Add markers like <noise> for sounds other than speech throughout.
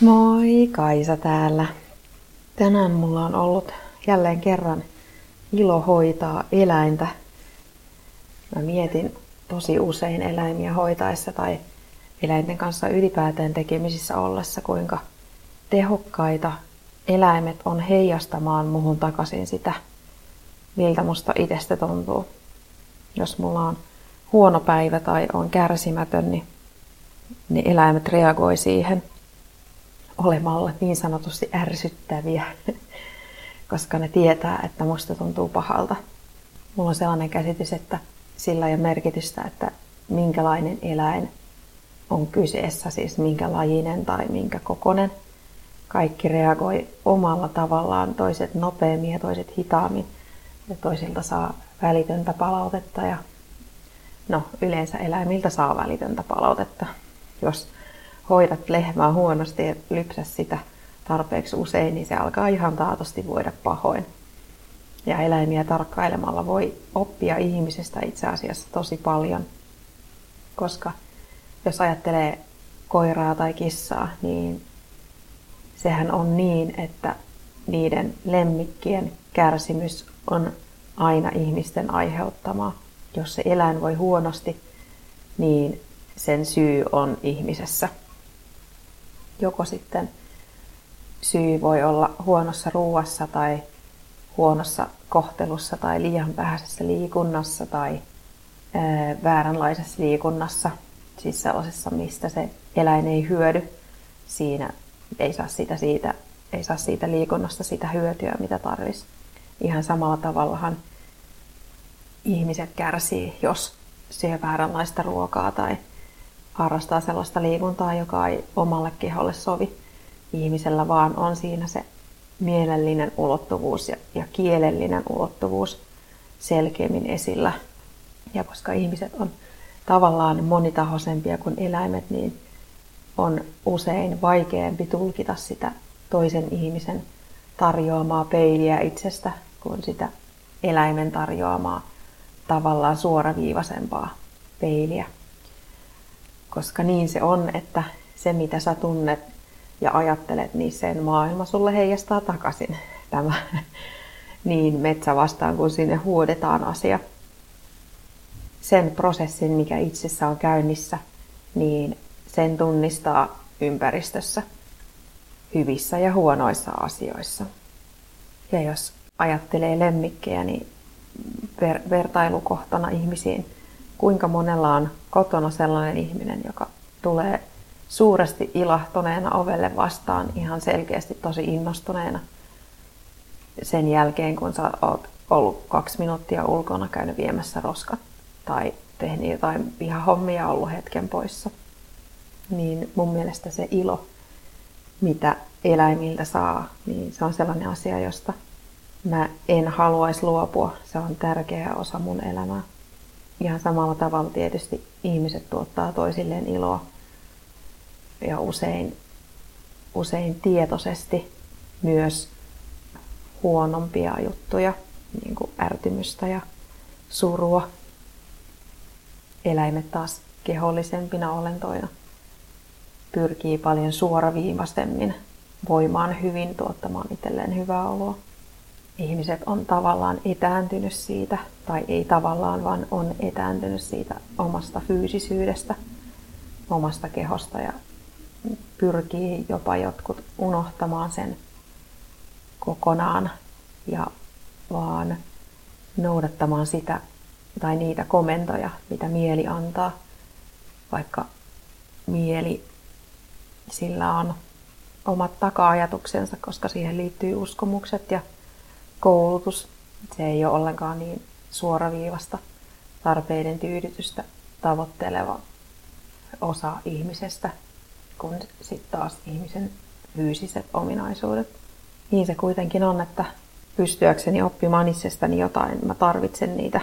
Moi, Kaisa täällä. Tänään mulla on ollut jälleen kerran ilo hoitaa eläintä. Mä mietin tosi usein eläimiä hoitaessa tai eläinten kanssa ylipäätään tekemisissä ollessa, kuinka tehokkaita eläimet on heijastamaan muhun takaisin sitä, miltä musta itsestä tuntuu. Jos mulla on huono päivä tai on kärsimätön, niin, niin eläimet reagoi siihen – olemalla niin sanotusti ärsyttäviä, koska ne tietää, että musta tuntuu pahalta. Mulla on sellainen käsitys, että sillä ei ole merkitystä, että minkälainen eläin on kyseessä, siis minkä lajinen tai minkä kokonen. Kaikki reagoi omalla tavallaan, toiset nopeammin ja toiset hitaammin. Ja toisilta saa välitöntä palautetta ja no yleensä eläimiltä saa välitöntä palautetta. Jos hoidat lehmää huonosti ja lypsä sitä tarpeeksi usein, niin se alkaa ihan taatosti voida pahoin. Ja eläimiä tarkkailemalla voi oppia ihmisestä itse asiassa tosi paljon, koska jos ajattelee koiraa tai kissaa, niin sehän on niin, että niiden lemmikkien kärsimys on aina ihmisten aiheuttama. Jos se eläin voi huonosti, niin sen syy on ihmisessä joko sitten syy voi olla huonossa ruuassa tai huonossa kohtelussa tai liian vähäisessä liikunnassa tai vääränlaisessa liikunnassa, siis sellaisessa, mistä se eläin ei hyödy. Siinä ei saa siitä, siitä, ei saa siitä liikunnasta sitä hyötyä, mitä tarvitsisi. Ihan samalla tavallahan ihmiset kärsii, jos syö vääränlaista ruokaa tai harrastaa sellaista liikuntaa, joka ei omalle keholle sovi. Ihmisellä vaan on siinä se mielellinen ulottuvuus ja, ja kielellinen ulottuvuus selkeämmin esillä. Ja koska ihmiset on tavallaan monitahoisempia kuin eläimet, niin on usein vaikeampi tulkita sitä toisen ihmisen tarjoamaa peiliä itsestä kuin sitä eläimen tarjoamaa tavallaan suoraviivaisempaa peiliä koska niin se on, että se mitä sä tunnet ja ajattelet, niin sen maailma sulle heijastaa takaisin. Tämä <laughs> niin metsä vastaan, kun sinne huodetaan asia. Sen prosessin, mikä itsessä on käynnissä, niin sen tunnistaa ympäristössä hyvissä ja huonoissa asioissa. Ja jos ajattelee lemmikkejä, niin ver- vertailukohtana ihmisiin – kuinka monella on kotona sellainen ihminen, joka tulee suuresti ilahtuneena ovelle vastaan ihan selkeästi tosi innostuneena sen jälkeen, kun sä oot ollut kaksi minuuttia ulkona käynyt viemässä roskat tai tehnyt jotain hommia ollut hetken poissa. Niin mun mielestä se ilo, mitä eläimiltä saa, niin se on sellainen asia, josta mä en haluaisi luopua. Se on tärkeä osa mun elämää ihan samalla tavalla tietysti ihmiset tuottaa toisilleen iloa ja usein, usein tietoisesti myös huonompia juttuja, niin kuin ärtymystä ja surua. Eläimet taas kehollisempina olentoina pyrkii paljon suoraviivaisemmin voimaan hyvin tuottamaan itselleen hyvää oloa ihmiset on tavallaan etääntynyt siitä, tai ei tavallaan, vaan on etääntynyt siitä omasta fyysisyydestä, omasta kehosta ja pyrkii jopa jotkut unohtamaan sen kokonaan ja vaan noudattamaan sitä tai niitä komentoja, mitä mieli antaa, vaikka mieli sillä on omat taka-ajatuksensa, koska siihen liittyy uskomukset ja koulutus. Se ei ole ollenkaan niin suoraviivasta tarpeiden tyydytystä tavoitteleva osa ihmisestä kuin sitten taas ihmisen fyysiset ominaisuudet. Niin se kuitenkin on, että pystyäkseni oppimaan itsestäni jotain, mä tarvitsen niitä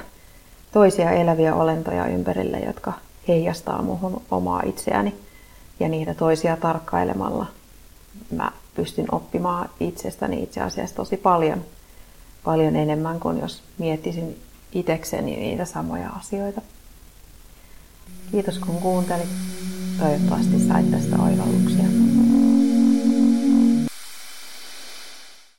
toisia eläviä olentoja ympärille, jotka heijastaa muuhun omaa itseäni. Ja niitä toisia tarkkailemalla mä pystyn oppimaan itsestäni itse asiassa tosi paljon paljon enemmän kuin jos miettisin itsekseni niitä samoja asioita. Kiitos kun kuuntelit. Toivottavasti sait tästä oivalluksia.